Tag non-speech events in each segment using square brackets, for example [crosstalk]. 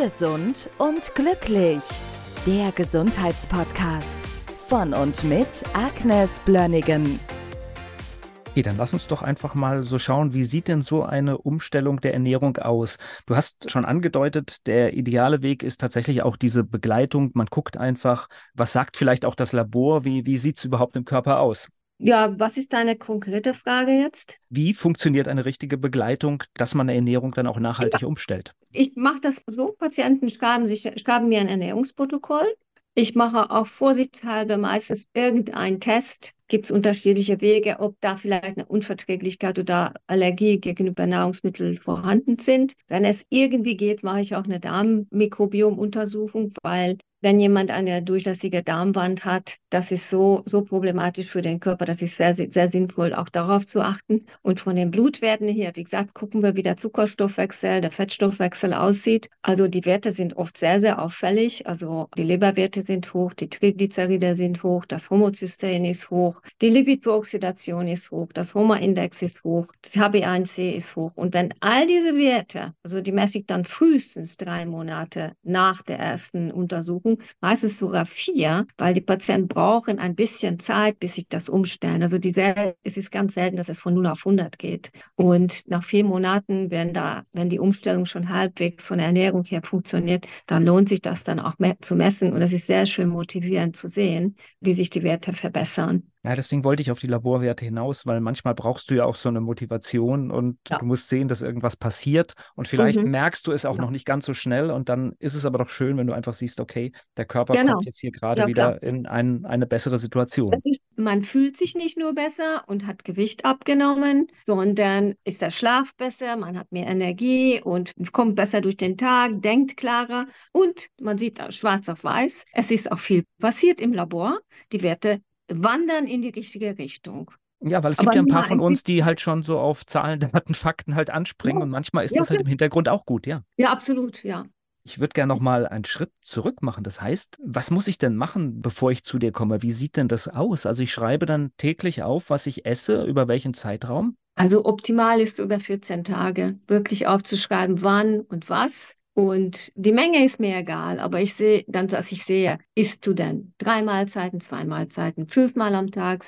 Gesund und glücklich. Der Gesundheitspodcast von und mit Agnes Blönnigan. Okay, dann lass uns doch einfach mal so schauen, wie sieht denn so eine Umstellung der Ernährung aus? Du hast schon angedeutet, der ideale Weg ist tatsächlich auch diese Begleitung. Man guckt einfach, was sagt vielleicht auch das Labor, wie, wie sieht es überhaupt im Körper aus? Ja, was ist deine konkrete Frage jetzt? Wie funktioniert eine richtige Begleitung, dass man eine Ernährung dann auch nachhaltig ja. umstellt? Ich mache das so, Patienten schreiben, sich, schreiben mir ein Ernährungsprotokoll. Ich mache auch vorsichtshalber meistens irgendeinen Test. Gibt es unterschiedliche Wege, ob da vielleicht eine Unverträglichkeit oder Allergie gegenüber Nahrungsmitteln vorhanden sind. Wenn es irgendwie geht, mache ich auch eine Darmmikrobiom-Untersuchung, weil wenn jemand eine durchlässige Darmwand hat, das ist so, so problematisch für den Körper, das ist sehr, sehr sinnvoll, auch darauf zu achten. Und von den Blutwerten her, wie gesagt, gucken wir, wie der Zuckerstoffwechsel, der Fettstoffwechsel aussieht. Also die Werte sind oft sehr, sehr auffällig. Also die Leberwerte sind hoch, die Triglyceride sind hoch, das Homozystein ist hoch, die Lipidooxidation ist hoch, das HOMA-Index ist hoch, das HbA1c ist hoch. Und wenn all diese Werte, also die messe ich dann frühestens drei Monate nach der ersten Untersuchung, meistens sogar vier, weil die Patienten brauchen ein bisschen Zeit, bis sich das umstellen. Also die, es ist ganz selten, dass es von 0 auf 100 geht. Und nach vier Monaten, wenn, da, wenn die Umstellung schon halbwegs von der Ernährung her funktioniert, dann lohnt sich das dann auch zu messen. Und es ist sehr schön motivierend zu sehen, wie sich die Werte verbessern. Ja, deswegen wollte ich auf die Laborwerte hinaus, weil manchmal brauchst du ja auch so eine Motivation und ja. du musst sehen, dass irgendwas passiert und vielleicht mhm. merkst du es auch ja. noch nicht ganz so schnell und dann ist es aber doch schön, wenn du einfach siehst, okay, der Körper genau. kommt jetzt hier gerade ja, wieder in ein, eine bessere Situation. Ist, man fühlt sich nicht nur besser und hat Gewicht abgenommen, sondern ist der Schlaf besser, man hat mehr Energie und kommt besser durch den Tag, denkt klarer und man sieht schwarz auf weiß, es ist auch viel passiert im Labor. Die Werte wandern in die richtige Richtung. Ja, weil es gibt ja ein paar von uns, die halt schon so auf Zahlen, [laughs] Daten, Fakten halt anspringen ja. und manchmal ist ja, das halt im Hintergrund auch gut, ja. Ja, absolut, ja. Ich würde gerne noch mal einen Schritt zurück machen. Das heißt, was muss ich denn machen, bevor ich zu dir komme? Wie sieht denn das aus? Also ich schreibe dann täglich auf, was ich esse, über welchen Zeitraum? Also optimal ist über 14 Tage wirklich aufzuschreiben, wann und was. Und die Menge ist mir egal, aber ich sehe dann, dass ich sehe, isst du denn drei Mahlzeiten, zwei Mahlzeiten, fünfmal am Tag,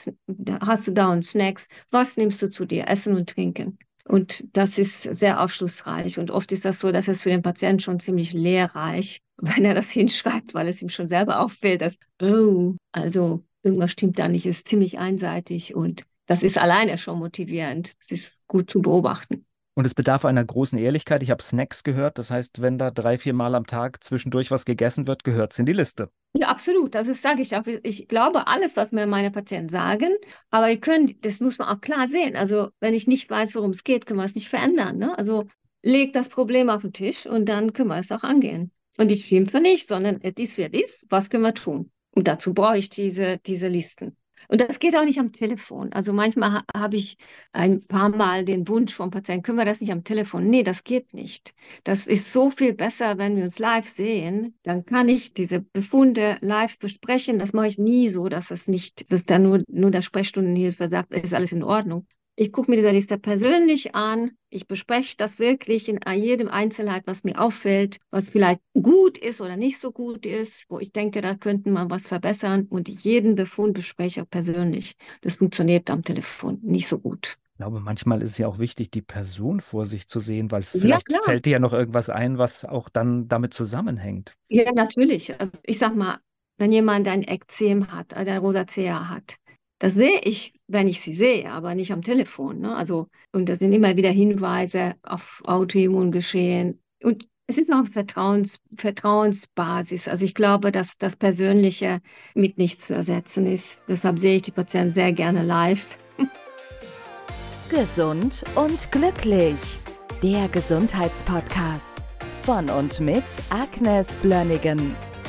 hast du dauernd Snacks, was nimmst du zu dir, Essen und Trinken? Und das ist sehr aufschlussreich. Und oft ist das so, dass es für den Patienten schon ziemlich lehrreich, [laughs] wenn er das hinschreibt, weil es ihm schon selber auffällt, dass, oh, also irgendwas stimmt da nicht, ist ziemlich einseitig und das ist alleine schon motivierend. Es ist gut zu beobachten. Und es bedarf einer großen Ehrlichkeit. Ich habe Snacks gehört. Das heißt, wenn da drei, vier Mal am Tag zwischendurch was gegessen wird, gehört es in die Liste. Ja, absolut. Das sage ich auch. Ich glaube alles, was mir meine Patienten sagen. Aber ihr könnt, das muss man auch klar sehen. Also, wenn ich nicht weiß, worum es geht, können wir es nicht verändern. Ne? Also, leg das Problem auf den Tisch und dann können wir es auch angehen. Und ich schimpfe nicht, sondern dies wird dies. Was können wir tun? Und dazu brauche ich diese, diese Listen. Und das geht auch nicht am Telefon. Also manchmal ha habe ich ein paar Mal den Wunsch vom Patienten, können wir das nicht am Telefon? Nee, das geht nicht. Das ist so viel besser, wenn wir uns live sehen. Dann kann ich diese Befunde live besprechen. Das mache ich nie so, dass es nicht, dass da nur, nur der Sprechstundenhilfe sagt, ist alles in Ordnung. Ich gucke mir diese Liste persönlich an. Ich bespreche das wirklich in jedem Einzelheit, was mir auffällt, was vielleicht gut ist oder nicht so gut ist, wo ich denke, da könnten wir was verbessern. Und jeden Befund bespreche ich persönlich. Das funktioniert am Telefon nicht so gut. Ich glaube, manchmal ist es ja auch wichtig, die Person vor sich zu sehen, weil vielleicht ja, fällt dir ja noch irgendwas ein, was auch dann damit zusammenhängt. Ja, natürlich. Also ich sag mal, wenn jemand ein Ekzem hat, ein Rosacea hat, das sehe ich, wenn ich sie sehe, aber nicht am Telefon. Ne? Also, und das sind immer wieder Hinweise auf Autoimmungeschehen. Und es ist auch Vertrauens, Vertrauensbasis. Also ich glaube, dass das Persönliche mit nichts zu ersetzen ist. Deshalb sehe ich die Patienten sehr gerne live. [laughs] Gesund und glücklich. Der Gesundheitspodcast von und mit Agnes Blönnigan.